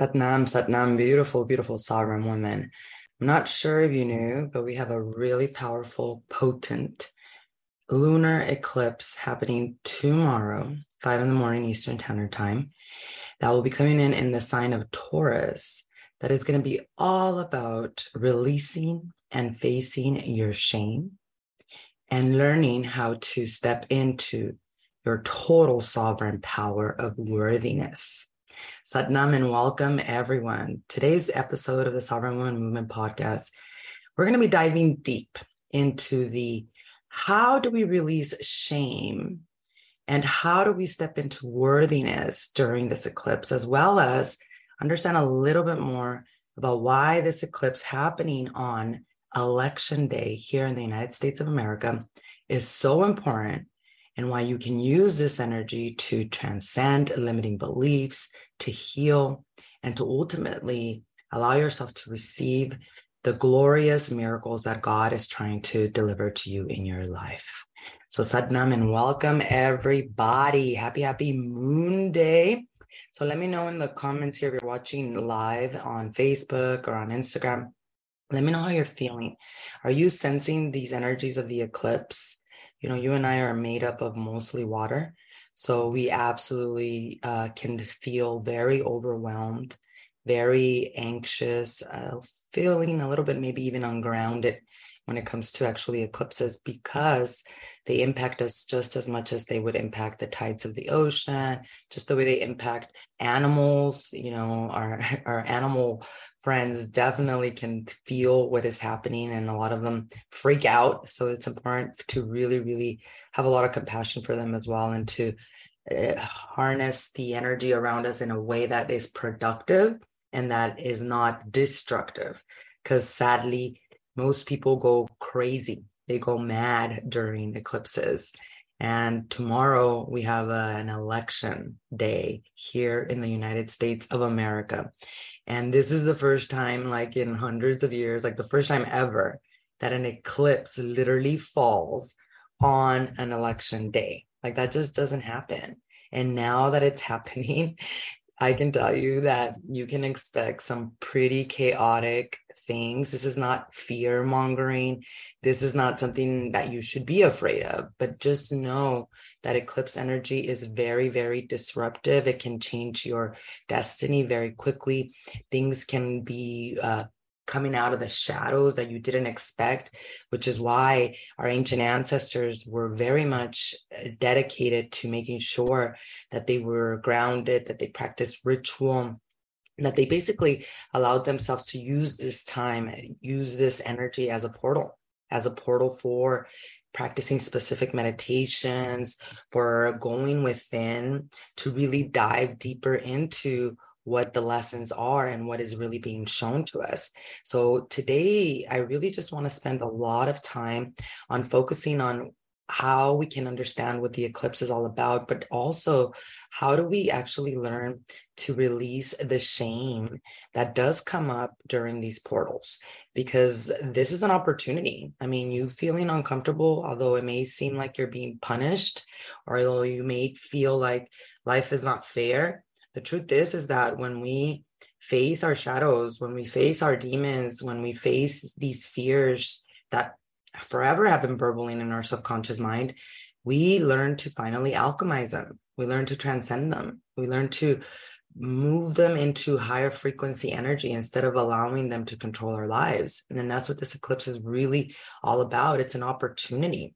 Satnam, Satnam, beautiful, beautiful sovereign woman. I'm not sure if you knew, but we have a really powerful, potent lunar eclipse happening tomorrow, five in the morning Eastern Standard Time. That will be coming in in the sign of Taurus. That is going to be all about releasing and facing your shame and learning how to step into your total sovereign power of worthiness. Satnam and welcome everyone. Today's episode of the Sovereign Woman Movement podcast, we're going to be diving deep into the how do we release shame and how do we step into worthiness during this eclipse, as well as understand a little bit more about why this eclipse happening on election day here in the United States of America is so important and why you can use this energy to transcend limiting beliefs, to heal, and to ultimately allow yourself to receive the glorious miracles that God is trying to deliver to you in your life. So, Satnam, and welcome everybody. Happy, happy Moon Day. So, let me know in the comments here if you're watching live on Facebook or on Instagram. Let me know how you're feeling. Are you sensing these energies of the eclipse? you know you and i are made up of mostly water so we absolutely uh, can feel very overwhelmed very anxious uh, feeling a little bit maybe even ungrounded when it comes to actually eclipses because they impact us just as much as they would impact the tides of the ocean just the way they impact animals you know our our animal friends definitely can feel what is happening and a lot of them freak out. So it's important to really really have a lot of compassion for them as well and to uh, harness the energy around us in a way that is productive and that is not destructive. Because sadly most people go crazy. They go mad during eclipses and tomorrow we have a, an election day here in the United States of America. And this is the first time, like in hundreds of years, like the first time ever, that an eclipse literally falls on an election day. Like that just doesn't happen. And now that it's happening, I can tell you that you can expect some pretty chaotic things. This is not fear mongering. This is not something that you should be afraid of, but just know that eclipse energy is very, very disruptive. It can change your destiny very quickly. Things can be uh, coming out of the shadows that you didn't expect, which is why our ancient ancestors were very much uh, dedicated to making sure that they were grounded, that they practiced ritual, that they basically allowed themselves to use this time, use this energy as a portal, as a portal for practicing specific meditations, for going within to really dive deeper into what the lessons are and what is really being shown to us. So today, I really just want to spend a lot of time on focusing on how we can understand what the eclipse is all about, but also how do we actually learn to release the shame that does come up during these portals? Because this is an opportunity. I mean, you feeling uncomfortable, although it may seem like you're being punished, or although you may feel like life is not fair, the truth is, is that when we face our shadows, when we face our demons, when we face these fears that forever have been burbling in our subconscious mind, we learn to finally alchemize them. We learn to transcend them. We learn to move them into higher frequency energy instead of allowing them to control our lives. And then that's what this eclipse is really all about. It's an opportunity.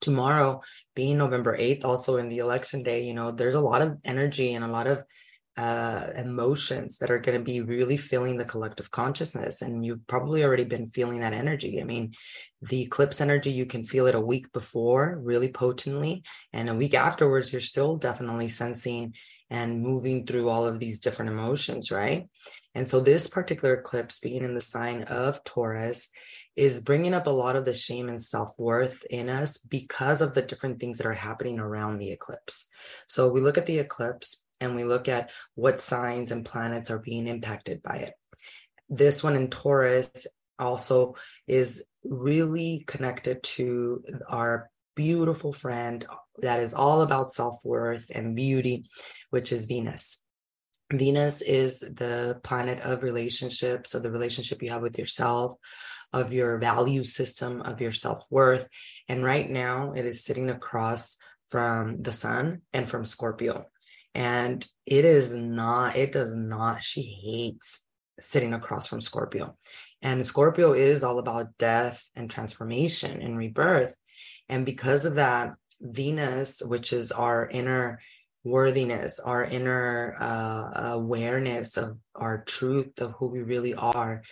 Tomorrow, being November 8th, also in the election day, you know, there's a lot of energy and a lot of uh, emotions that are going to be really feeling the collective consciousness. And you've probably already been feeling that energy. I mean, the eclipse energy, you can feel it a week before really potently. And a week afterwards, you're still definitely sensing and moving through all of these different emotions, right? And so, this particular eclipse being in the sign of Taurus is bringing up a lot of the shame and self worth in us because of the different things that are happening around the eclipse. So, we look at the eclipse and we look at what signs and planets are being impacted by it. This one in Taurus also is really connected to our beautiful friend that is all about self worth and beauty, which is Venus. Venus is the planet of relationships, so the relationship you have with yourself, of your value system, of your self worth. And right now, it is sitting across from the sun and from Scorpio. And it is not, it does not, she hates sitting across from Scorpio. And Scorpio is all about death and transformation and rebirth. And because of that, Venus, which is our inner worthiness, our inner uh, awareness of our truth of who we really are,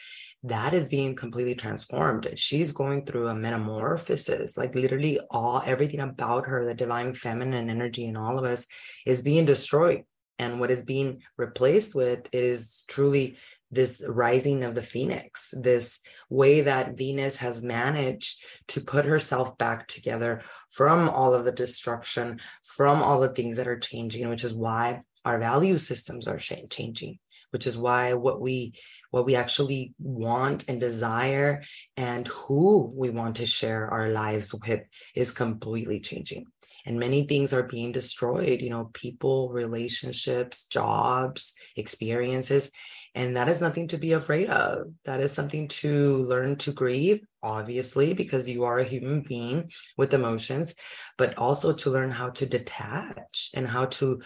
that is being completely transformed. She's going through a metamorphosis, like literally all everything about her, the divine feminine energy in all of us, is being destroyed. And what is being replaced with is truly this rising of the phoenix, this way that Venus has managed to put herself back together from all of the destruction, from all the things that are changing, which is why our value systems are changing which is why what we what we actually want and desire and who we want to share our lives with is completely changing and many things are being destroyed you know people relationships jobs experiences and that is nothing to be afraid of. That is something to learn to grieve, obviously, because you are a human being with emotions, but also to learn how to detach and how to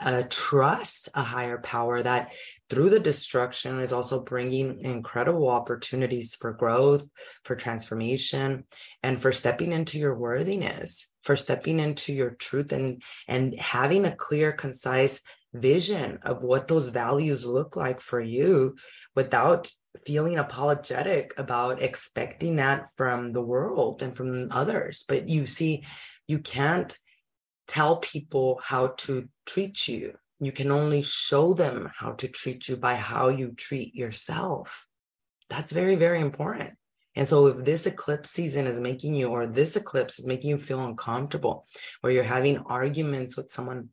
uh, trust a higher power that through the destruction is also bringing incredible opportunities for growth, for transformation, and for stepping into your worthiness, for stepping into your truth and, and having a clear, concise vision of what those values look like for you without feeling apologetic about expecting that from the world and from others. But you see, you can't tell people how to treat you. You can only show them how to treat you by how you treat yourself. That's very, very important. And so, if this eclipse season is making you, or this eclipse is making you feel uncomfortable, or you're having arguments with someone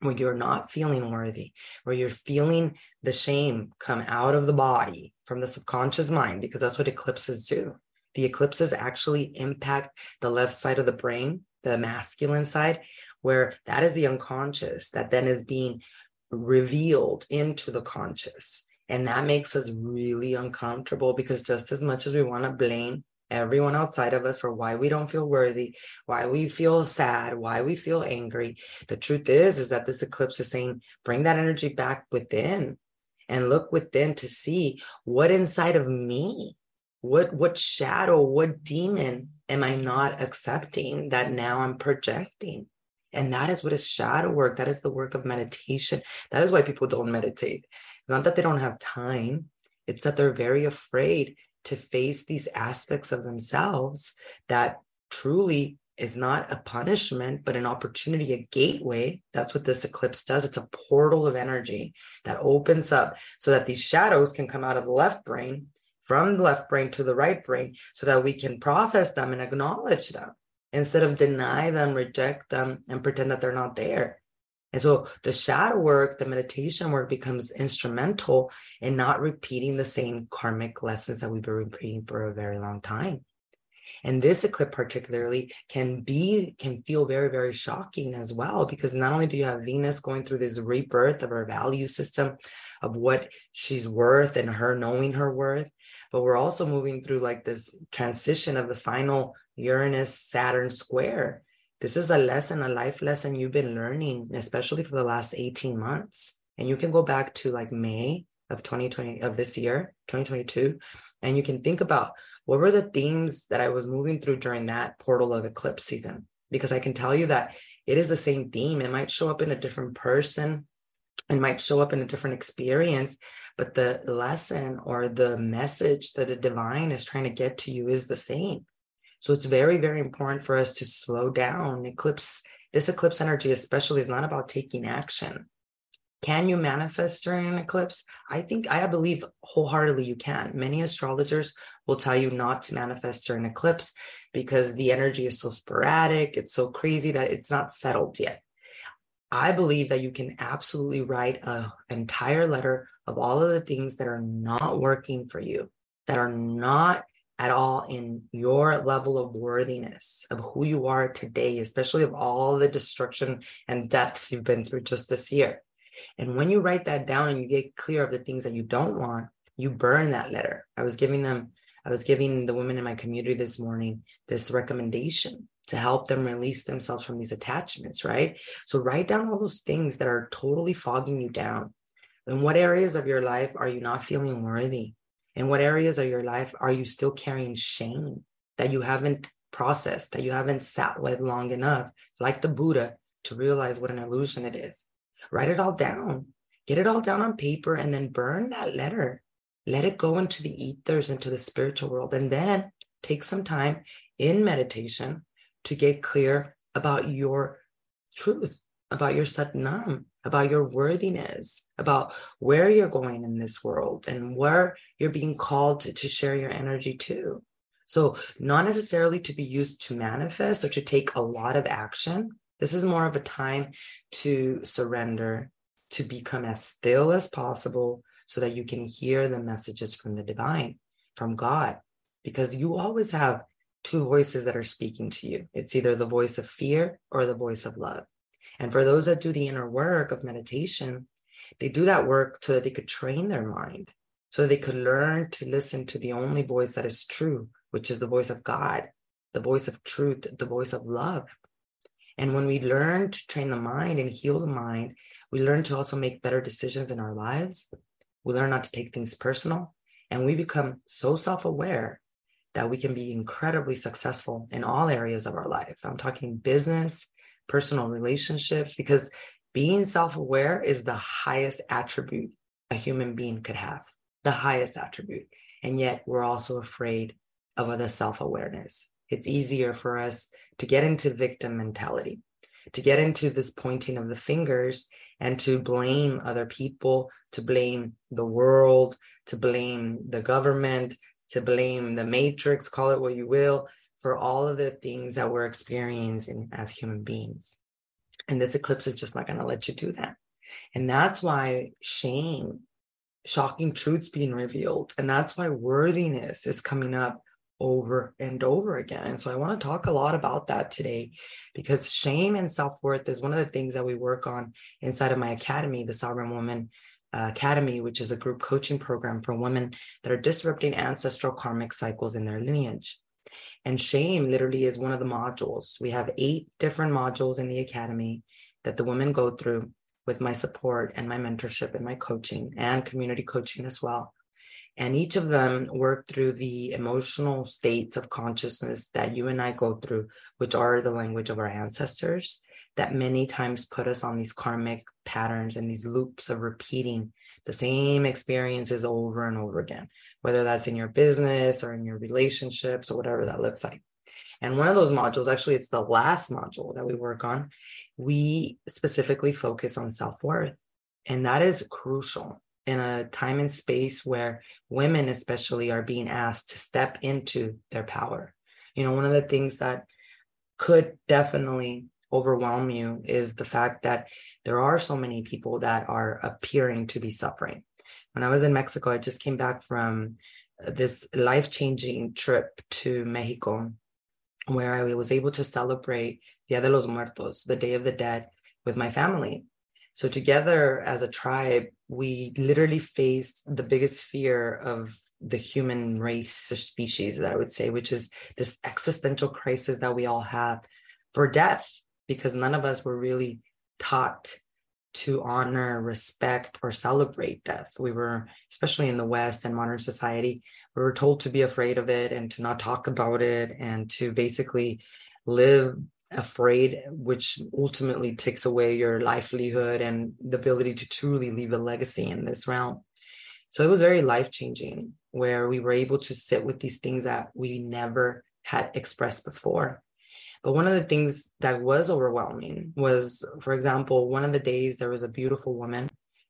where you're not feeling worthy, where you're feeling the shame come out of the body from the subconscious mind, because that's what eclipses do. The eclipses actually impact the left side of the brain, the masculine side, where that is the unconscious that then is being revealed into the conscious. And that makes us really uncomfortable because just as much as we want to blame everyone outside of us for why we don't feel worthy, why we feel sad, why we feel angry. The truth is, is that this eclipse is saying, bring that energy back within and look within to see what inside of me, what what shadow, what demon am I not accepting that now I'm projecting? And that is what is shadow work. That is the work of meditation. That is why people don't meditate. It's not that they don't have time. It's that they're very afraid to face these aspects of themselves that truly is not a punishment, but an opportunity, a gateway. That's what this eclipse does. It's a portal of energy that opens up so that these shadows can come out of the left brain, from the left brain to the right brain, so that we can process them and acknowledge them instead of deny them, reject them, and pretend that they're not there. And so the shadow work, the meditation work becomes instrumental in not repeating the same karmic lessons that we've been repeating for a very long time. And this eclipse particularly can be can feel very very shocking as well because not only do you have Venus going through this rebirth of our value system of what she's worth and her knowing her worth, but we're also moving through like this transition of the final Uranus Saturn square this is a lesson, a life lesson you've been learning, especially for the last 18 months. And you can go back to like May of 2020 of this year, 2022, and you can think about what were the themes that I was moving through during that portal of eclipse season. Because I can tell you that it is the same theme. It might show up in a different person, it might show up in a different experience, but the lesson or the message that the divine is trying to get to you is the same. So it's very, very important for us to slow down. Eclipse, this eclipse energy, especially, is not about taking action. Can you manifest during an eclipse? I think, I believe wholeheartedly you can. Many astrologers will tell you not to manifest during eclipse because the energy is so sporadic, it's so crazy that it's not settled yet. I believe that you can absolutely write an entire letter of all of the things that are not working for you, that are not at all in your level of worthiness of who you are today, especially of all the destruction and deaths you've been through just this year. And when you write that down and you get clear of the things that you don't want, you burn that letter. I was giving them, I was giving the women in my community this morning this recommendation to help them release themselves from these attachments, right? So write down all those things that are totally fogging you down. In what areas of your life are you not feeling worthy? In what areas of your life are you still carrying shame that you haven't processed, that you haven't sat with long enough, like the Buddha, to realize what an illusion it is? Write it all down, get it all down on paper, and then burn that letter. Let it go into the ethers, into the spiritual world, and then take some time in meditation to get clear about your truth, about your satnam, about your worthiness, about where you're going in this world and where you're being called to, to share your energy to. So, not necessarily to be used to manifest or to take a lot of action. This is more of a time to surrender, to become as still as possible so that you can hear the messages from the divine, from God, because you always have two voices that are speaking to you. It's either the voice of fear or the voice of love. And for those that do the inner work of meditation, they do that work so that they could train their mind, so that they could learn to listen to the only voice that is true, which is the voice of God, the voice of truth, the voice of love. And when we learn to train the mind and heal the mind, we learn to also make better decisions in our lives. We learn not to take things personal, and we become so self aware that we can be incredibly successful in all areas of our life. I'm talking business, personal relationships, because being self aware is the highest attribute a human being could have, the highest attribute. And yet we're also afraid of other self awareness. It's easier for us to get into victim mentality, to get into this pointing of the fingers and to blame other people, to blame the world, to blame the government, to blame the matrix, call it what you will, for all of the things that we're experiencing as human beings. And this eclipse is just not going to let you do that. And that's why shame, shocking truths being revealed, and that's why worthiness is coming up over and over again. And so I want to talk a lot about that today because shame and self worth is one of the things that we work on inside of my academy, the Sovereign Woman Academy, which is a group coaching program for women that are disrupting ancestral karmic cycles in their lineage. And shame literally is one of the modules. We have eight different modules in the academy that the women go through with my support and my mentorship and my coaching and community coaching as well. And each of them work through the emotional states of consciousness that you and I go through, which are the language of our ancestors that many times put us on these karmic patterns and these loops of repeating the same experiences over and over again, whether that's in your business or in your relationships or whatever that looks like. And one of those modules, actually, it's the last module that we work on. We specifically focus on self worth. And that is crucial in a time and space where women, especially, are being asked to step into their power. You know, one of the things that could definitely overwhelm you is the fact that there are so many people that are appearing to be suffering. When I was in Mexico, I just came back from this life changing trip to Mexico, where I was able to celebrate Dia de los Muertos, the Day of the Dead, with my family. So, together as a tribe, we literally faced the biggest fear of the human race or species, that I would say, which is this existential crisis that we all have for death because none of us were really taught to honor, respect, or celebrate death. We were, especially in the West and modern society, we were told to be afraid of it and to not talk about it and to basically live afraid, which ultimately takes away your livelihood and the ability to truly leave a legacy in this realm. So it was very life changing where we were able to sit with these things that we never had expressed before but one of the things that was overwhelming was, for example, one of the days there was a beautiful woman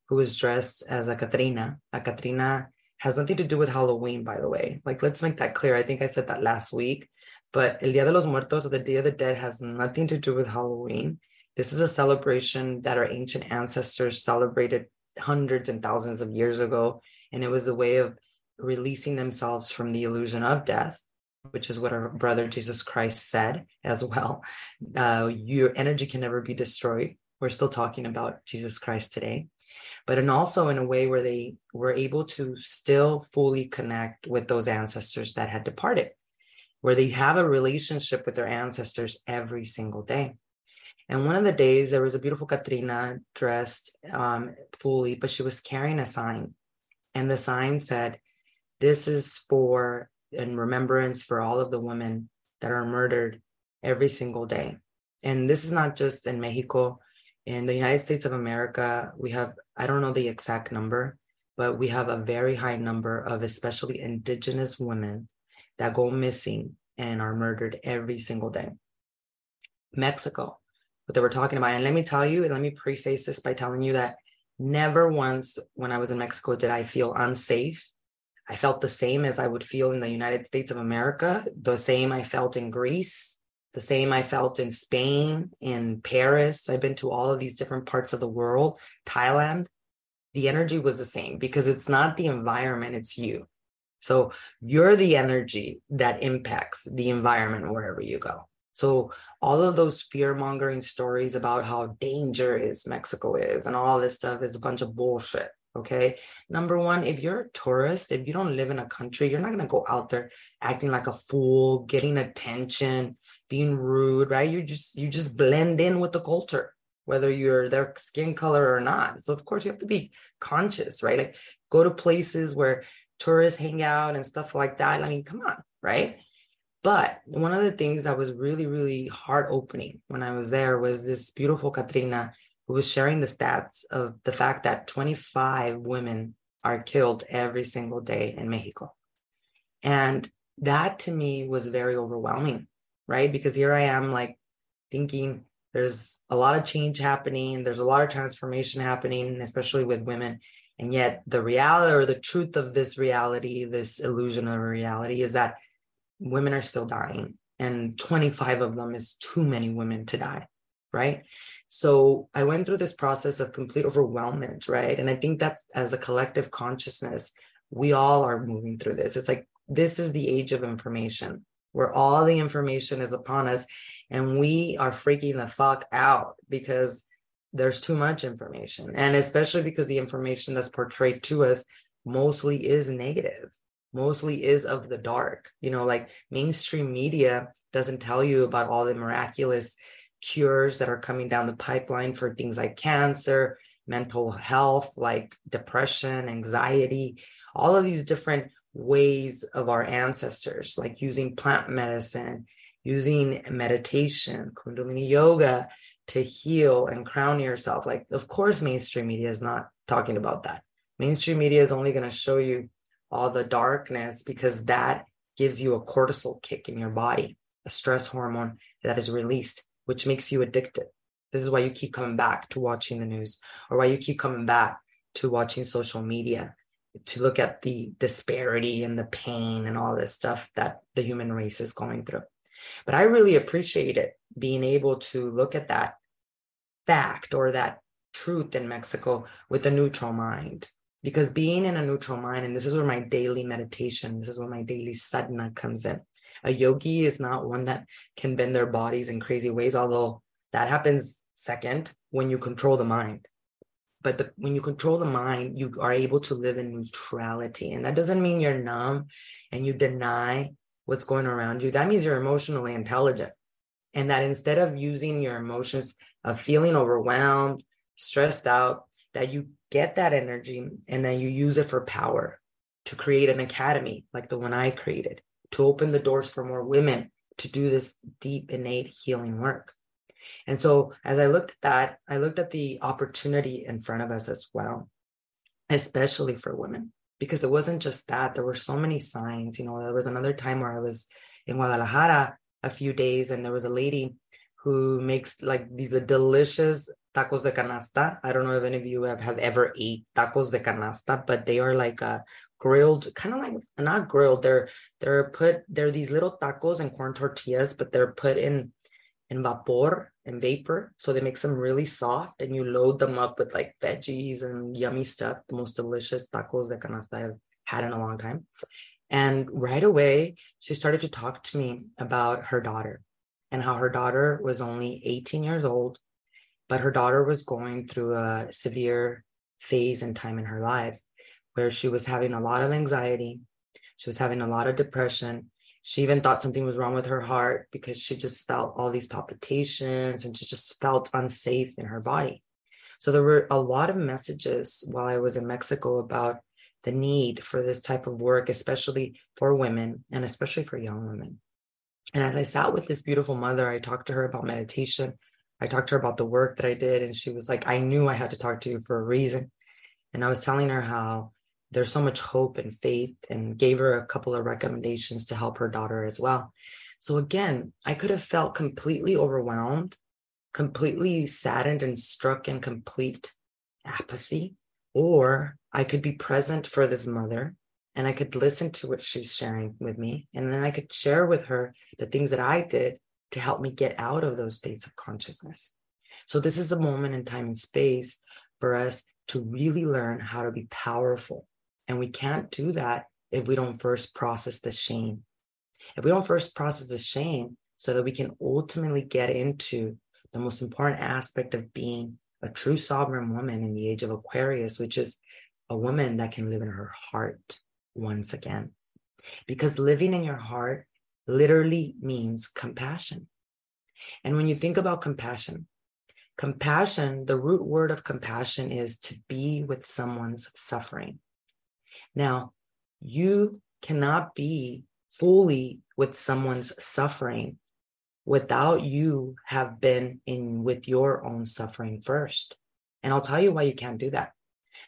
who was dressed as a Catrina. A Catrina has nothing to do with Halloween, by the way. Like, let's make that clear. I think I said that last week. But El Dia de los Muertos, or the Day of the Dead, has nothing to do with Halloween. This is a celebration that our ancient ancestors celebrated hundreds and thousands of years ago. And it was the way of releasing themselves from the illusion of death which is what our brother Jesus Christ said as well. Uh, your energy can never be destroyed. we're still talking about Jesus Christ today, but and also in a way where they were able to still fully connect with those ancestors that had departed, where they have a relationship with their ancestors every single day. And one of the days, there was a beautiful Catrina dressed um, fully, but she was carrying a sign. And the sign said, This is for in remembrance for all of the women that are murdered every single day. And this is not just in Mexico. In the United States of America, we have, I don't know the exact number, but we have a very high number of especially indigenous women that go missing and are murdered every single day. Mexico, what they were talking about. And let me tell you, let me preface this by telling you that never once when I was in Mexico did I feel unsafe. I felt the same as I would feel in the United States of America, the same I felt in Greece, the same I felt in Spain, in Paris. I've been to all of these different parts of the world, Thailand. The energy was the same because it's not the environment, it's you. So you're the energy that impacts the environment wherever you go. So all of those fear mongering stories about how dangerous Mexico is and all this stuff is a bunch of bullshit. Okay. Number one, if you're a tourist, if you don't live in a country, you're not going to go out there acting like a fool, getting attention, being rude, right? You just, you just blend in with the culture, whether you're their skin color or not. So of course you have to be conscious, right? Like go to places where tourists hang out and stuff like that. I mean, come on, right? But one of the things that was really, really heart opening when I was there was this beautiful Catrina who was sharing the stats of the fact that 25 women are killed every single day in Mexico. And that to me was very overwhelming, right? Because here I am like thinking there's a lot of change happening, there's a lot of transformation happening, especially with women. And yet the reality or the truth of this reality, this illusion of reality is that women are still dying and 25 of them is too many women to die right so i went through this process of complete overwhelmment right? And i think that's as a collective consciousness we all are moving through this. It's like this is the age of information where all the information is upon us and we are freaking the fuck out because there's too much information. And especially because the information that's portrayed to us mostly is negative mostly is of the dark. You know, like mainstream media doesn't tell you about all the miraculous cures that are coming down the pipeline for things like cancer, mental health, like depression, anxiety, all of these different ways of our ancestors, like using plant medicine, using meditation, Kundalini yoga to heal and crown yourself. Like, of course, mainstream media is not talking about that. Mainstream media is only going to show you all the darkness because that gives you a cortisol kick in your body, a stress hormone that is released, which makes you addicted. This is why you keep coming back to watching the news or why you keep coming back to watching social media to look at the disparity and the pain and all this stuff that the human race is going through. But I really appreciate it being able to look at that fact or that truth in Mexico with a neutral mind because being in a neutral mind, and this is where my daily meditation, this is where my daily sadhana comes in. A yogi is not one that can bend their bodies in crazy ways, although that happens second when you control the mind. But the, when you control the mind, you are able to live in neutrality. And that doesn't mean you're numb and you deny what's going around you. That means you're emotionally intelligent. And that instead of using your emotions of feeling overwhelmed, stressed out, that you get that energy and then you use it for power to create an academy like the one I created, to open the doors for more women to do this deep, innate healing work. And so as I looked at that, I looked at the opportunity in front of us as well, especially for women, because it wasn't just that. There were so many signs. You know, there was another time where I was in Guadalajara a few days and there was a lady who makes like these delicious tacos de canasta. I don't know if any of you have, have ever ate tacos de canasta, but they are like a grilled, kind of like not grilled. They're they're put they're these little tacos and corn tortillas, but they're put in in vapor and vapor, so they make them really soft, and you load them up with like veggies and yummy stuff. The most delicious tacos de canasta I've had in a long time. And right away, she started to talk to me about her daughter and how her daughter was only 18 years old but her daughter was going through a severe phase and time in her life where she was having a lot of anxiety. She was having a lot of depression. She even thought something was wrong with her heart because she just felt all these palpitations and she just felt unsafe in her body. So there were a lot of messages while I was in Mexico about the need for this type of work, especially for women and especially for young women. And as I sat with this beautiful mother, I talked to her about meditation. I talked to her about the work that I did, and she was like, I knew I had to talk to you for a reason. And I was telling her how there's so much hope and faith, and gave her a couple of recommendations to help her daughter as well. So, again, I could have felt completely overwhelmed, completely saddened, and struck in complete apathy, or I could be present for this mother and I could listen to what she's sharing with me. And then I could share with her the things that I did to help me get out of those states of consciousness. So, this is a moment in time and space for us to really learn how to be powerful. And we can't do that if we don't first process the shame. If we don't first process the shame, so that we can ultimately get into the most important aspect of being a true sovereign woman in the age of Aquarius, which is a woman that can live in her heart once again. Because living in your heart literally means compassion. And when you think about compassion, compassion, the root word of compassion is to be with someone's suffering. Now, you cannot be fully with someone's suffering without you have been in with your own suffering first. And I'll tell you why you can't do that.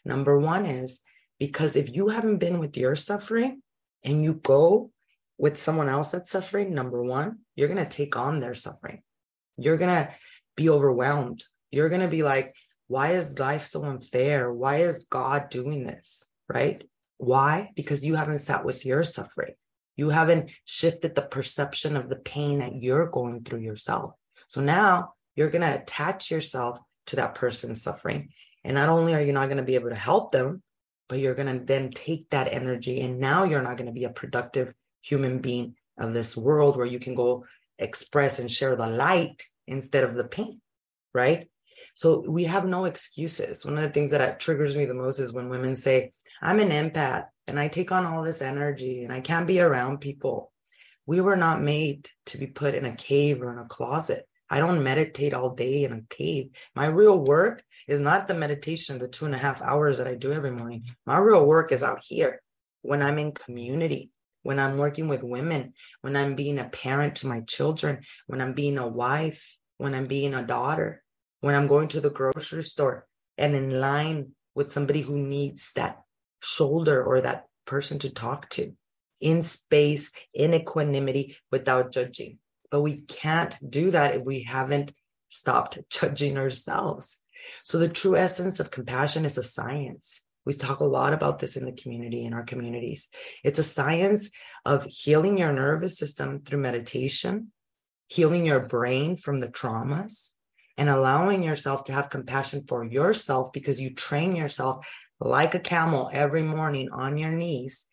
Number one is because if you haven't been with your suffering and you go with someone else that's suffering, number one, you're going to take on their suffering. You're going to be overwhelmed. You're going to be like, why is life so unfair? Why is God doing this? Right? Why? Because you haven't sat with your suffering. You haven't shifted the perception of the pain that you're going through yourself. So now you're going to attach yourself to that person's suffering. And not only are you not going to be able to help them, but you're going to then take that energy and now you're not going to be a productive human being of this world where you can go express and share the light instead of the pain right? So we have no excuses. One of the things that triggers me the most is when women say i'm an empath and i take on all this energy and i can't be around people. We were not made to be put in a cave or in a closet. I don't meditate all day in a cave. My real work is not the meditation, the two and a half hours that I do every morning. My real work is out here when I'm in community, when I'm working with women, when I'm being a parent to my children, when I'm being a wife, when I'm being a daughter, when I'm going to the grocery store and in line with somebody who needs that shoulder or that person to talk to in space, in equanimity, without judging. But we can't do that if we haven't stopped judging ourselves. So, the true essence of compassion is a science. We talk a lot about this in the community, in our communities. It's a science of healing your nervous system through meditation, healing your brain from the traumas, and allowing yourself to have compassion for yourself because you train yourself like a camel every morning on your knees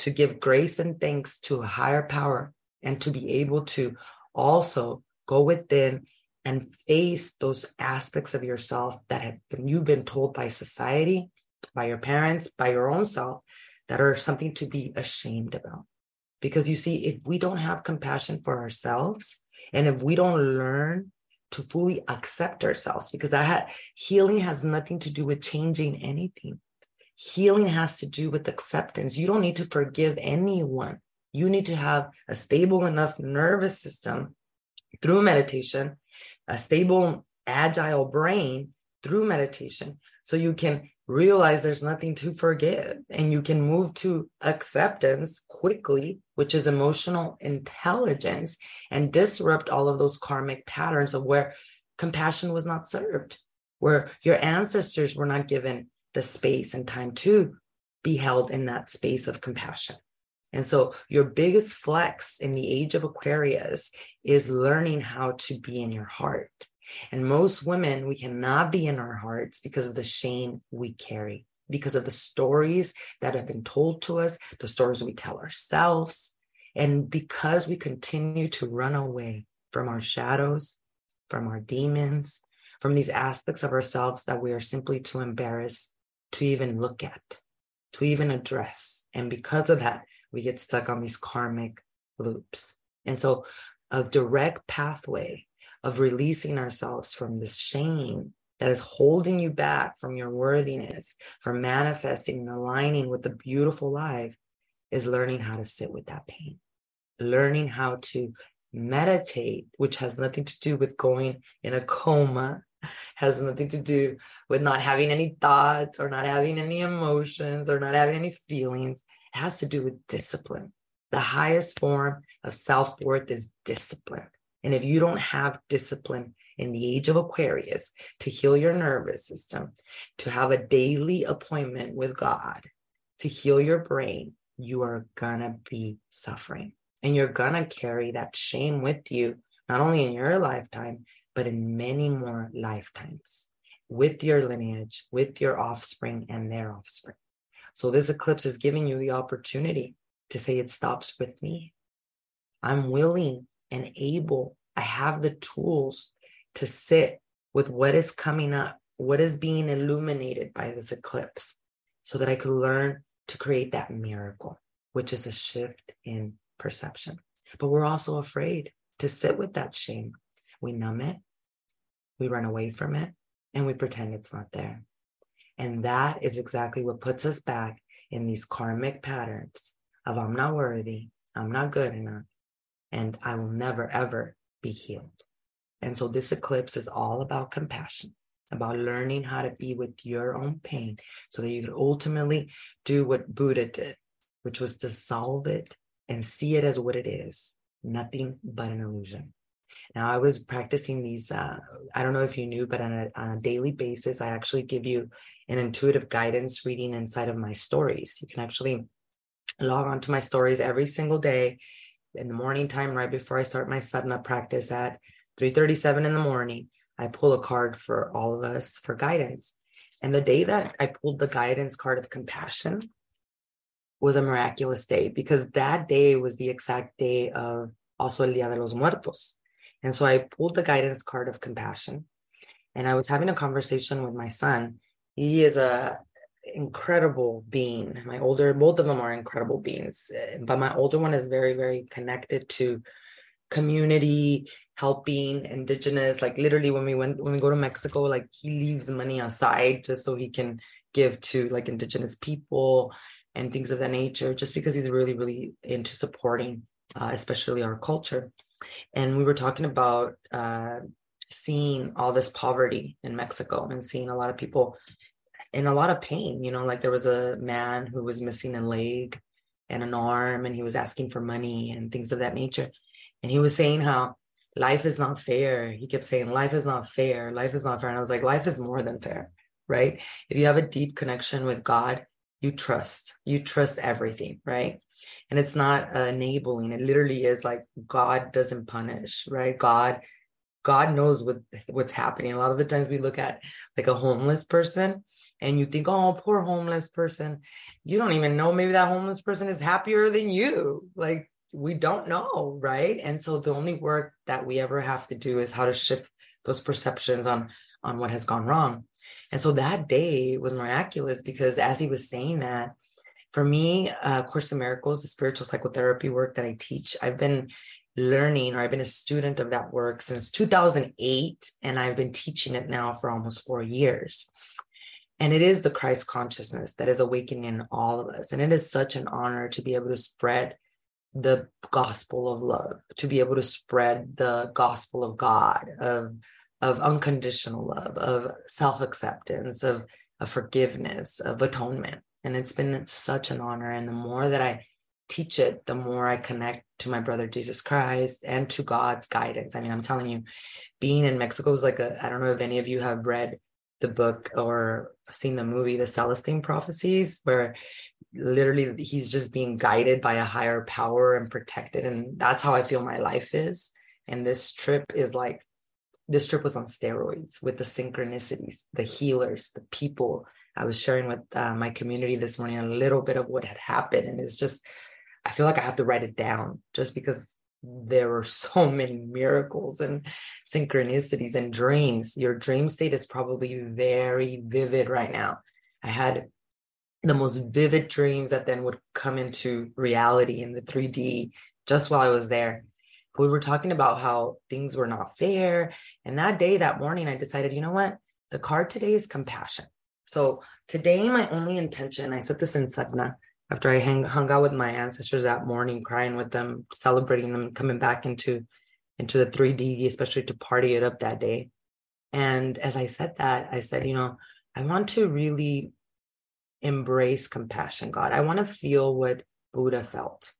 to give grace and thanks to a higher power and to be able to also go within and face those aspects of yourself that have been, you've been told by society, by your parents, by your own self that are something to be ashamed about. Because you see, if we don't have compassion for ourselves, and if we don't learn to fully accept ourselves, because that ha- healing has nothing to do with changing anything. Healing has to do with acceptance. You don't need to forgive anyone. You need to have a stable enough nervous system through meditation, a stable, agile brain through meditation, so you can realize there's nothing to forgive and you can move to acceptance quickly, which is emotional intelligence, and disrupt all of those karmic patterns of where compassion was not served, where your ancestors were not given the space and time to be held in that space of compassion. And so, your biggest flex in the age of Aquarius is learning how to be in your heart. And most women, we cannot be in our hearts because of the shame we carry, because of the stories that have been told to us, the stories we tell ourselves, and because we continue to run away from our shadows, from our demons, from these aspects of ourselves that we are simply too embarrassed to even look at, to even address. And because of that, we get stuck on these karmic loops. And so, a direct pathway of releasing ourselves from this shame that is holding you back from your worthiness, from manifesting and aligning with the beautiful life, is learning how to sit with that pain, learning how to meditate, which has nothing to do with going in a coma, has nothing to do with not having any thoughts or not having any emotions or not having any feelings. It has to do with discipline. The highest form of self worth is discipline. And if you don't have discipline in the age of Aquarius to heal your nervous system, to have a daily appointment with God, to heal your brain, you are gonna be suffering. And you're gonna carry that shame with you, not only in your lifetime, but in many more lifetimes with your lineage, with your offspring and their offspring. So this eclipse is giving you the opportunity to say it stops with me. I'm willing and able. I have the tools to sit with what is coming up, what is being illuminated by this eclipse, so that I could learn to create that miracle, which is a shift in perception. But we're also afraid to sit with that shame. We numb it, we run away from it, and we pretend it's not there. And that is exactly what puts us back in these karmic patterns of I'm not worthy, I'm not good enough, and I will never, ever be healed. And so this eclipse is all about compassion, about learning how to be with your own pain so that you can ultimately do what Buddha did, which was to solve it and see it as what it is nothing but an illusion. Now, I was practicing these, uh, I don't know if you knew, but on a, on a daily basis, I actually give you an intuitive guidance reading inside of my stories. You can actually log on to my stories every single day in the morning time, right before I start my sadhana practice at 3.37 in the morning. I pull a card for all of us for guidance. And the day that I pulled the guidance card of compassion, was a miraculous day because that day was the exact day of also El Dia de los Muertos. And so I pulled the guidance card of compassion and I was having a conversation with my son. He is a incredible being. My older, both of them are incredible beings, but my older one is very, very connected to community, helping indigenous. Like literally when we went, when we go to Mexico, like he leaves money aside just so he can give to like indigenous people and things of that nature, just because he's really, really into supporting, uh, especially our culture. And we were talking about uh, seeing all this poverty in Mexico and seeing a lot of people in a lot of pain. You know, like there was a man who was missing a leg and an arm, and he was asking for money and things of that nature. And he was saying how life is not fair. He kept saying, Life is not fair. Life is not fair. And I was like, Life is more than fair, right? If you have a deep connection with God, you trust you trust everything right and it's not uh, enabling it literally is like god doesn't punish right god god knows what what's happening a lot of the times we look at like a homeless person and you think oh poor homeless person. You don't even know maybe that homeless person is happier than you. Like we don't know right? And so the only work that we ever have to do is how to shift those perceptions on on what has gone wrong. And so that day was miraculous because as he was saying that, for me, uh, Course in Miracles, the spiritual psychotherapy work that I teach, I've been learning or I've been a student of that work since 2008, and I've been teaching it now for almost four years. And it is the Christ consciousness that is awakening in all of us. And it is such an honor to be able to spread the gospel of love, to be able to spread the gospel of God, of of unconditional love, of self acceptance, of, of forgiveness, of atonement. And it's been such an honor. And the more that I teach it, the more I connect to my brother Jesus Christ and to God's guidance. I mean, I'm telling you, being in Mexico is like a, I don't know if any of you have read the book or seen the movie, The Celestine Prophecies, where literally he's just being guided by a higher power and protected. And that's how I feel my life is. And this trip is like this trip was on steroids with the synchronicities, the healers, the people. I was sharing with uh, my community this morning a little bit of what had happened. And it's just, I feel like I have to write it down just because there were so many miracles and synchronicities and dreams. Your dream state is probably very vivid right now. I had the most vivid dreams that then would come into reality in the 3D just while I was there. We were talking about how things were not fair. And that day, that morning, I decided, you know what? The card today is compassion. So today, my only intention, I said this in Sadhana, after I hang, hung out with my ancestors that morning, crying with them, celebrating them, coming back into into the 3D, especially to party it up that day. And as I said that, I said, you know, I want to really embrace compassion, God. I want to feel what Buddha felt.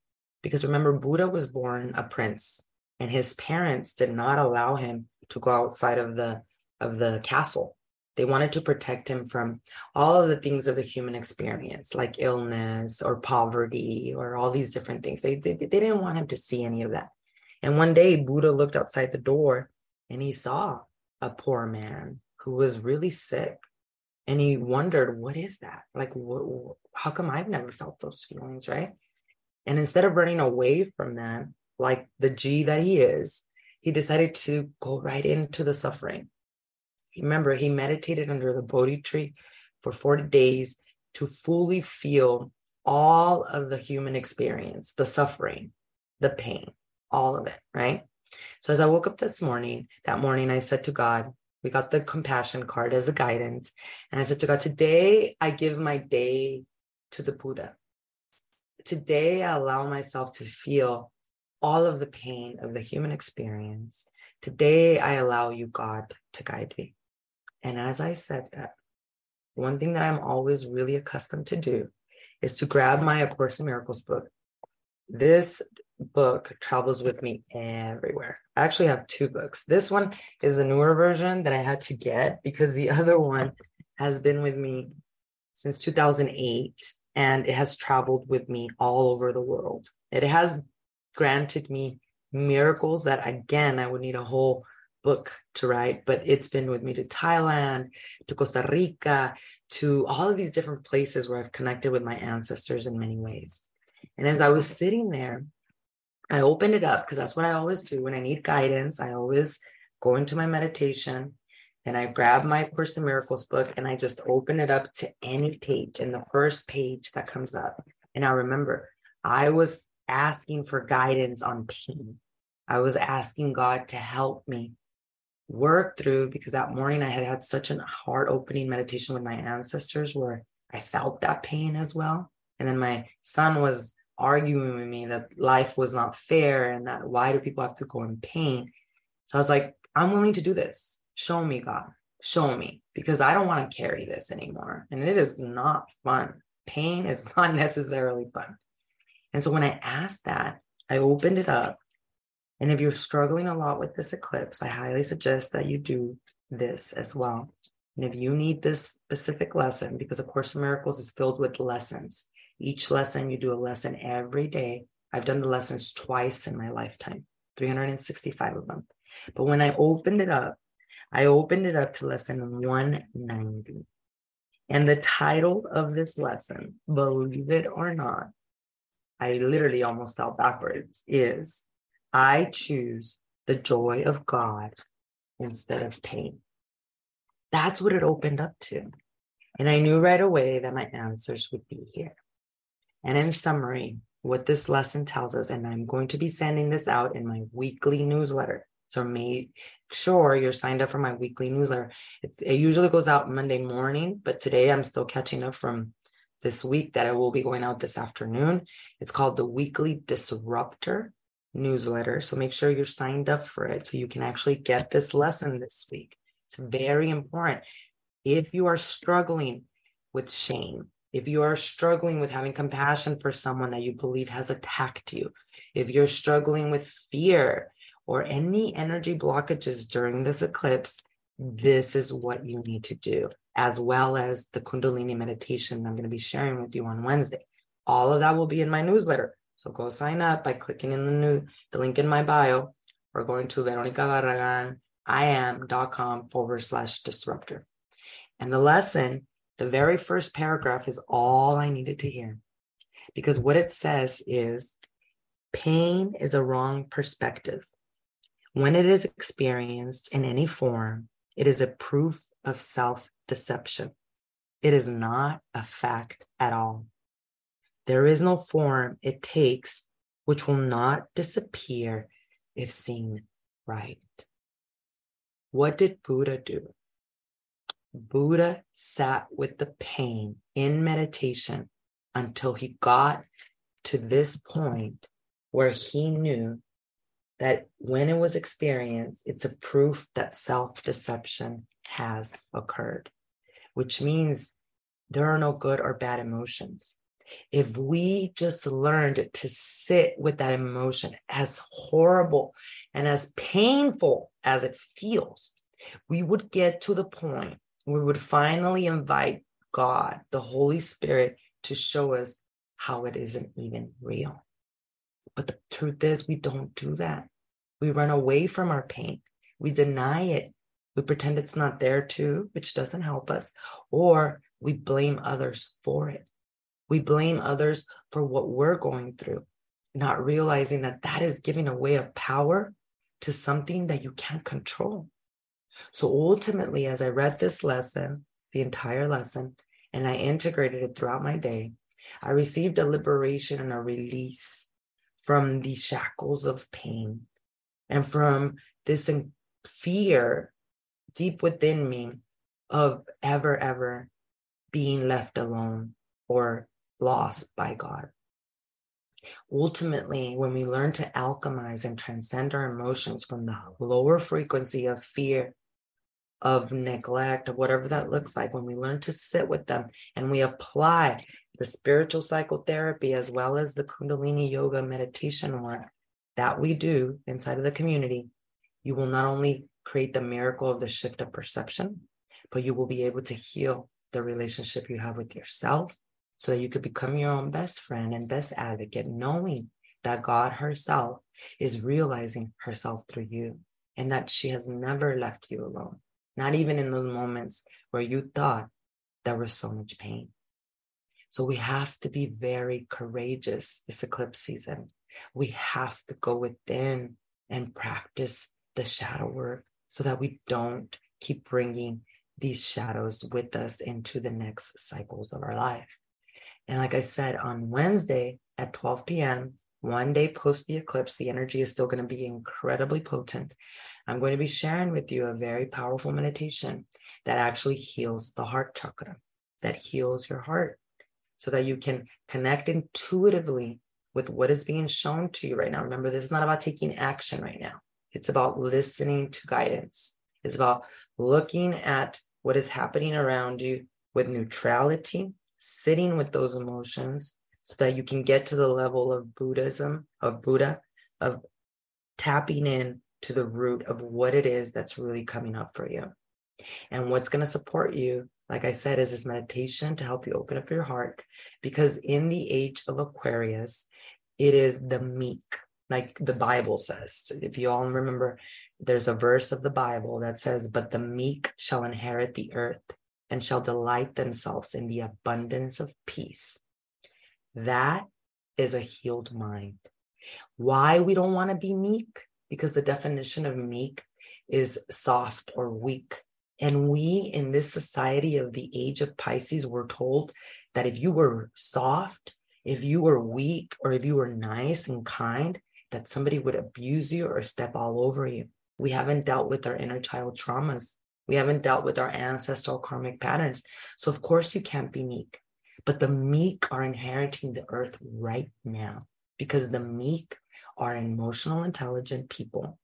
Because remember, Buddha was born a prince, and his parents did not allow him to go outside of the of the castle. They wanted to protect him from all of the things of the human experience, like illness or poverty or all these different things. They, they, they didn't want him to see any of that. And one day, Buddha looked outside the door and he saw a poor man who was really sick. And he wondered, what is that? Like, wh- how come I've never felt those feelings, right? And instead of running away from them, like the G that he is, he decided to go right into the suffering Remember, he meditated under the Bodhi tree for 40 days to fully feel all of the human experience, the suffering, the pain, all of it, right? So as I woke up this morning, that morning I said to God, we got the compassion card as a guidance. And I said to God, today I give my day to the Buddha. Today I allow myself to feel all of the pain of the human experience. Today I allow you, God, to guide me. And as I said that, one thing that I'm always really accustomed to do is to grab my A Course in Miracles book. This book travels with me everywhere. I actually have two books. This one is the newer version that I had to get because the other one has been with me since 2008 and it has traveled with me all over the world. It has granted me miracles that, again, I would need a whole book to write, but it's been with me to Thailand, to Costa Rica, to all of these different places where I've connected with my ancestors in many ways. And as I was sitting there, I opened it up because that's what I always do when I need guidance. I always go into my meditation and I grab my Course in Miracles book and I just open it up to any page and the first page that comes up. And I remember I was asking for guidance on pain. I was asking God to help me work through because that morning I had had such a heart opening meditation with my ancestors where I felt that pain as well. And then my son was arguing with me that life was not fair and that why do people have to go in pain? So I was like, I'm willing to do this. Show me, God. Show me because I don't want to carry this anymore. And it is not fun. Pain is not necessarily fun. And so when I asked that, I opened it up and if you're struggling a lot with this eclipse, I highly suggest that you do this as well. And if you need this specific lesson, because A Course in Miracles is filled with lessons, each lesson you do a lesson every day. I've done the lessons twice in my lifetime, 365 of them. But when I opened it up, I opened it up to lesson 190. And the title of this lesson, believe it or not, I literally almost fell backwards, is I choose the joy of God instead of pain. That's what it opened up to. And I knew right away that my answers would be here. And in summary, what this lesson tells us, and I'm going to be sending this out in my weekly newsletter. So make sure you're signed up for my weekly newsletter. It's, it usually goes out Monday morning, but today I'm still catching up from this week that I will be going out this afternoon. It's called the Weekly Disruptor newsletter. So make sure you're signed up for it so you can actually get this lesson this week. It's very important. If you are struggling with shame, if you are struggling with having compassion for someone that you believe has attacked you, if you're struggling with fear or any energy blockages during this eclipse, this is what you need to do, as well as the Kundalini meditation I'm going to be sharing with you on Wednesday. All of that will be in my newsletter. So go sign up by clicking in the new the link in my bio or going to veronicabarraganiam.com forward slash disruptor. And the lesson, the very first paragraph is all I needed to hear. Because what it says is Pain is a wrong perspective. When it is experienced in any form, it is a proof of self deception. It is not a fact at all. There is no form it takes which will not disappear if seen right. What did Buddha do? Buddha sat with the pain in meditation until he got to this point where he knew that when it was experienced, it's a proof that self deception has occurred, which means there are no good or bad emotions. If we just learned to sit with that emotion, as horrible and as painful as it feels, we would get to the point we would finally invite God, the Holy Spirit, to show us how it isn't even real. But the truth is, we don't do that. We run away from our pain, we deny it, we pretend it's not there too, which doesn't help us, or we blame others for it. We blame others for what we're going through, not realizing that that is giving away of power to something that you can't control. So ultimately, as I read this lesson, the entire lesson, and I integrated it throughout my day, I received a liberation and a release from the shackles of pain and from this fear deep within me of ever, ever being left alone or lost by God. Ultimately, when we learn to alchemize and transcend our emotions from the lower frequency of fear of neglect, or whatever that looks like, when we learn to sit with them and we apply the spiritual psychotherapy as well as the Kundalini yoga meditation work that we do inside of the community, you will not only create the miracle of the shift of perception, but you will be able to heal the relationship you have with yourself so that you could become your own best friend and best advocate, knowing that God herself is realizing herself through you and that she has never left you alone not even in those moments where you thought there was so much pain. So we have to be very courageous this eclipse season. We have to go within and practice the shadow work so that we don't keep bringing these shadows with us into the next cycles of our life. And like I said, on Wednesday at 12 p.m., one day post the eclipse, the energy is still going to be incredibly potent. I'm going to be sharing with you a very powerful meditation that actually heals the heart chakra, that heals your heart, so that you can connect intuitively with what is being shown to you right now. Remember, this is not about taking action right now, it's about listening to guidance, it's about looking at what is happening around you with neutrality, sitting with those emotions so that you can get to the level of Buddhism, of Buddha, of tapping in to the root of what it is that's really coming up for you. And what's going to support you, like I said, is this meditation to help you open up your heart. Because in the age of Aquarius, it is the meek, like the Bible says. If you all remember, there's a verse of the Bible that says, But the meek shall inherit the earth and shall delight themselves in the abundance of peace. That is a healed mind. Why we don't want to be meek? because the definition of meek is soft or weak. And we in this society of the age of Pisces were told that if you were soft, if you were weak, or if you were nice and kind, that somebody would abuse you or step all over you. We haven't dealt with our inner child traumas. We haven't dealt with our ancestral karmic patterns. So, of course, you can't be meek. But the meek are inheriting the earth right now because the meek are emotional intelligent people.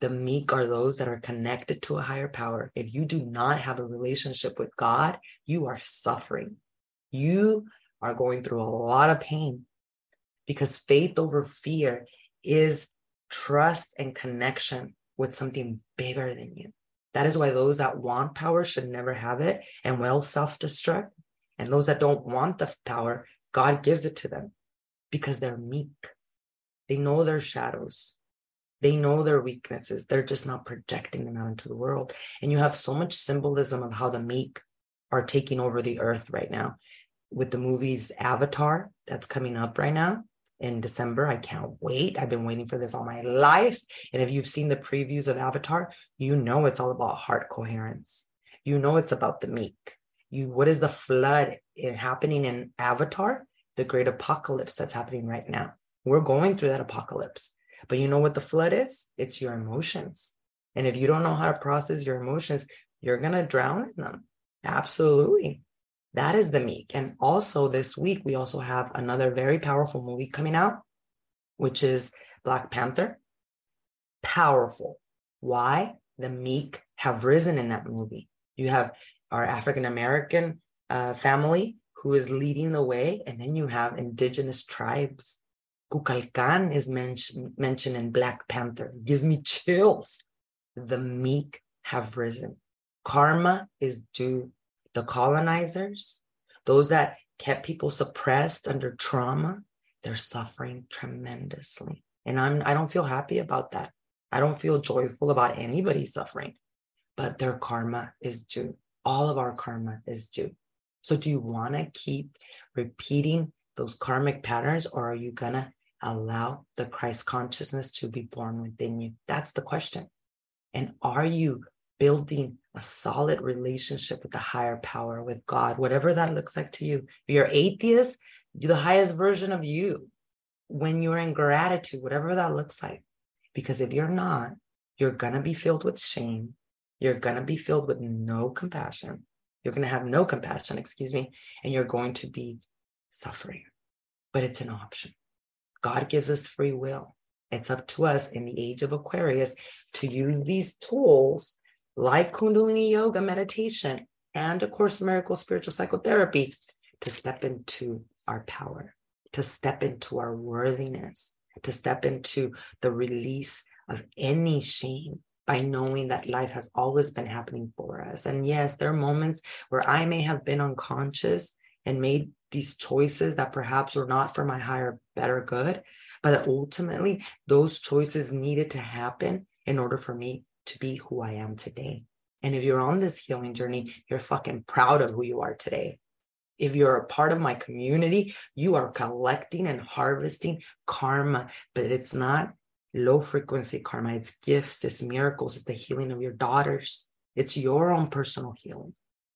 The meek are those that are connected to a higher power. If you do not have a relationship with God, you are suffering. You are going through a lot of pain because faith over fear is trust and connection with something bigger than you. That is why those that want power should never have it and will self destruct. And those that don't want the power, God gives it to them because they're meek. They know their shadows. They know their weaknesses. They're just not projecting them out into the world. And you have so much symbolism of how the meek are taking over the earth right now with the movies Avatar that's coming up right now. In December. I can't wait. I've been waiting for this all my life. And if you've seen the previews of Avatar, you know it's all about heart coherence. You know it's about the meek. You what is the flood happening in Avatar? The great apocalypse that's happening right now. We're going through that apocalypse. But you know what the flood is? It's your emotions. And if you don't know how to process your emotions, you're going to drown in them. Absolutely. That is the meek. And also this week, we also have another very powerful movie coming out, which is Black Panther. Powerful. Why? The meek have risen in that movie. You have our African American uh, family who is leading the way, and then you have indigenous tribes. Kukulkan is men- mentioned in Black Panther. It gives me chills. The meek have risen. Karma is due the colonizers, those that kept people suppressed under trauma, they're suffering tremendously. And I'm I don't feel happy about that. I don't feel joyful about anybody suffering, but their karma is due. All of our karma is due. So do you want to keep repeating those karmic patterns or are you going to allow the Christ consciousness to be born within you? That's the question. And are you building a solid relationship with the higher power, with God, whatever that looks like to you. If you're atheist, you're the highest version of you. When you're in gratitude, whatever that looks like. Because if you're not, you're going to be filled with shame. You're going to be filled with no compassion. You're going to have no compassion, excuse me, and you're going to be suffering. But it's an option. God gives us free will. It's up to us in the age of Aquarius to use these tools like Kundalini Yoga meditation and A Course in Miracles spiritual psychotherapy to step into our power, to step into our worthiness, to step into the release of any shame by knowing that life has always been happening for us. And yes, there are moments where I may have been unconscious and made these choices that perhaps were not for my higher, better good, but ultimately those choices needed to happen in order for me to be who I am today. And if you're on this healing journey, you're fucking proud of who you are today. If you're a part of my community, you are collecting and harvesting karma, but it's not low frequency karma. It's gifts, it's miracles, it's the healing of your daughters. It's your own personal healing.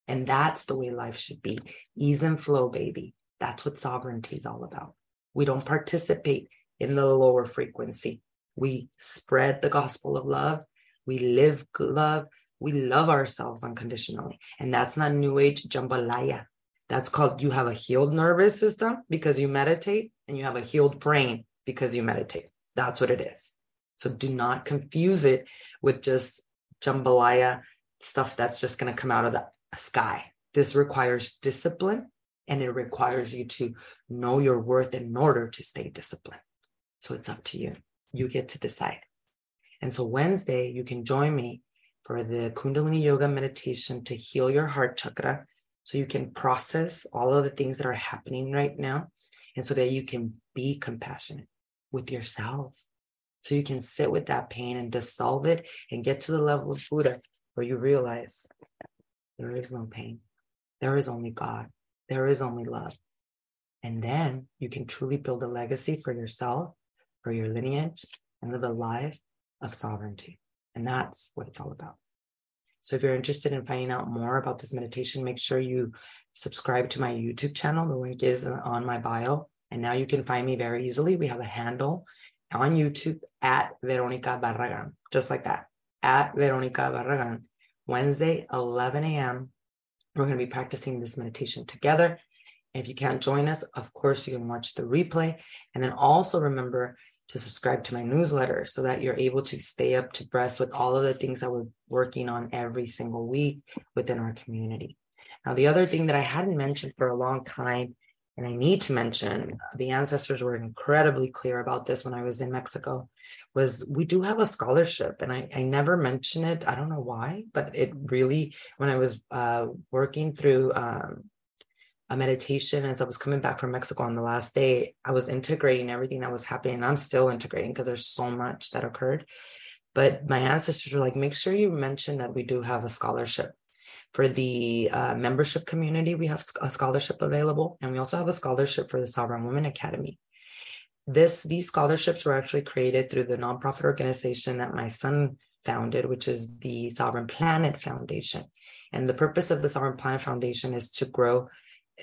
And that's the way life should be ease and flow, baby. That's what sovereignty is all about. We don't participate in the lower frequency. We spread the gospel of love we live love. We love ourselves unconditionally. And that's not new age jambalaya. That's called you have a healed nervous system because you meditate, and you have a healed brain because you meditate. That's what it is. So do not confuse it with just jambalaya stuff that's just going to come out of the sky. This requires discipline and it requires you to know your worth in order to stay disciplined. So it's up to you. You get to decide. And so Wednesday, you can join me for the Kundalini Yoga meditation to heal your heart chakra so you can process all of the things that are happening right now and so that you can be compassionate with yourself. So you can sit with that pain and dissolve it and get to the level of Buddha where you realize there is no pain. There is only God. There is only love. And then you can truly build a legacy for yourself, for your lineage, and live a life of sovereignty. And that's what it's all about. So if you're interested in finding out more about this meditation, make sure you subscribe to my YouTube channel. The link is on my bio. And now you can find me very easily. We have a handle on YouTube at Veronica Barragan, just like that, at Veronica Barragan. Wednesday, 11 a.m. We're going to be practicing this meditation together. If you can't join us, of course, you can watch the replay. And then also remember to subscribe to my newsletter so that you're able to stay up to breast with all of the things that we're working on every single week within our community. Now, the other thing that I hadn't mentioned for a long time, and I need to mention, the ancestors were incredibly clear about this when I was in Mexico, was we do have a scholarship. And I, I never mention it. I don't know why, but it really, when I was uh, working through um, a meditation as I was coming back from Mexico on the last day. I was integrating everything that was happening. I'm still integrating because there's so much that occurred. But my ancestors were like, make sure you mention that we do have a scholarship. For the uh, membership community, we have a scholarship available, and we also have a scholarship for the Sovereign Women Academy. this these scholarships were actually created through the nonprofit organization that my son founded, which is the Sovereign Planet Foundation. And the purpose of the Sovereign Planet Foundation is to grow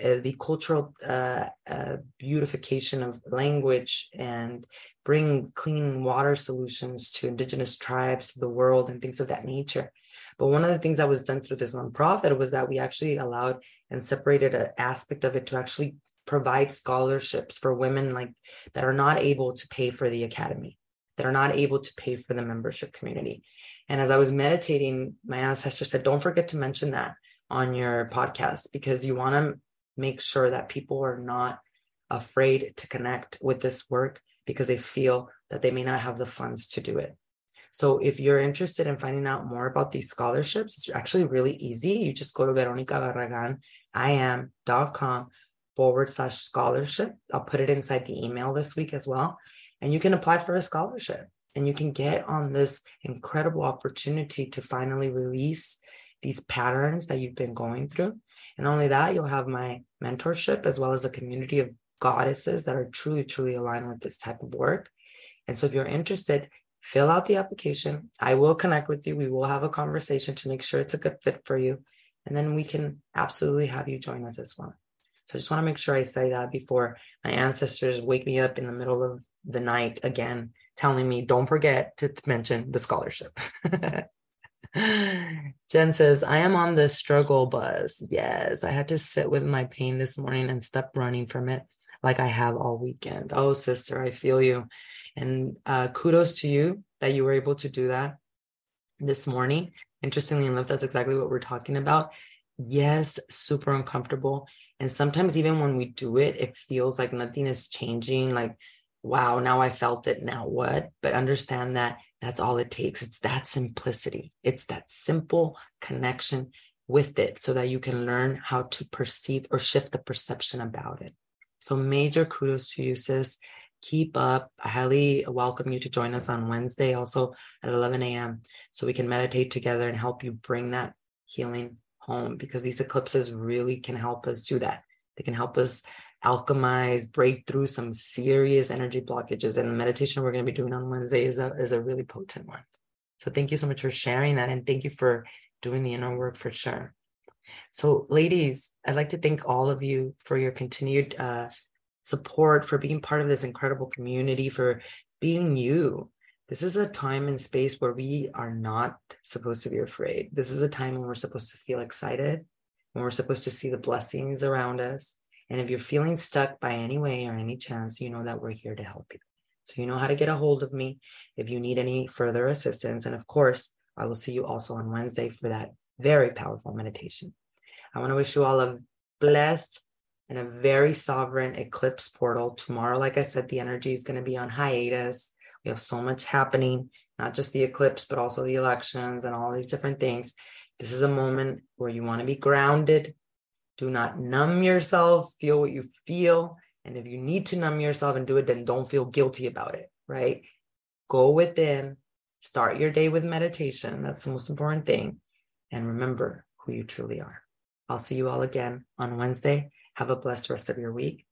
uh, the cultural uh, uh, beautification of language and bring clean water solutions to indigenous tribes of the world and things of that nature. But one of the things that was done through this nonprofit was that we actually allowed and separated an aspect of it to actually provide scholarships for women like that are not able to pay for the academy that are not able to pay for the membership community and as i was meditating my ancestor said don't forget to mention that on your podcast because you want to make sure that people are not afraid to connect with this work because they feel that they may not have the funds to do it so if you're interested in finding out more about these scholarships, it's actually really easy. You just go to veronicabarraganiam.com forward slash scholarship. I'll put it inside the email this week as well. And you can apply for a scholarship and you can get on this incredible opportunity to finally release these patterns that you've been going through. And only that, you'll have my mentorship as well as a community of goddesses that are truly, truly aligned with this type of work. And so if you're interested, fill out the application. I will connect with you. We will have a conversation to make sure it's a good fit for you. And then we can absolutely have you join us as well. So I just want to make sure I say that before my ancestors wake me up in the middle of the night again, telling me, don't forget to mention the scholarship. Jen says, I am on the struggle bus. Yes, I had to sit with my pain this morning and stop running from it like I have all weekend. Oh, sister, I feel you. And uh, kudos to you that you were able to do that this morning. Interestingly enough, that's exactly what we're talking about. Yes, super uncomfortable. And sometimes, even when we do it, it feels like nothing is changing. Like, wow, now I felt it. Now what? But understand that that's all it takes. It's that simplicity, it's that simple connection with it so that you can learn how to perceive or shift the perception about it. So, major kudos to you, sis. Keep up. I highly welcome you to join us on Wednesday, also at 11 a.m., so we can meditate together and help you bring that healing home because these eclipses really can help us do that. They can help us alchemize, break through some serious energy blockages. And the meditation we're going to be doing on Wednesday is a, is a really potent one. So thank you so much for sharing that. And thank you for doing the inner work for sure. So, ladies, I'd like to thank all of you for your continued uh, support, for being part of this incredible community, for being you, this is a time and space where we are not supposed to be afraid. This is a time when we're supposed to feel excited, when we're supposed to see the blessings around us. And if you're feeling stuck by any way or any chance, you know that we're here to help you. So you know how to get a hold of me if you need any further assistance. And of course, I will see you also on Wednesday for that very powerful meditation. I want to wish you all a blessed and a very sovereign eclipse portal. Tomorrow, like I said, the energy is going to be on hiatus. We have so much happening, not just the eclipse, but also the elections and all these different things. This is a moment where you want to be grounded. Do not numb yourself, feel what you feel. And if you need to numb yourself and do it, then don't feel guilty about it, right? Go within, start your day with meditation. That's the most important thing. And remember who you truly are. I'll see you all again on Wednesday. Have a blessed rest of your week.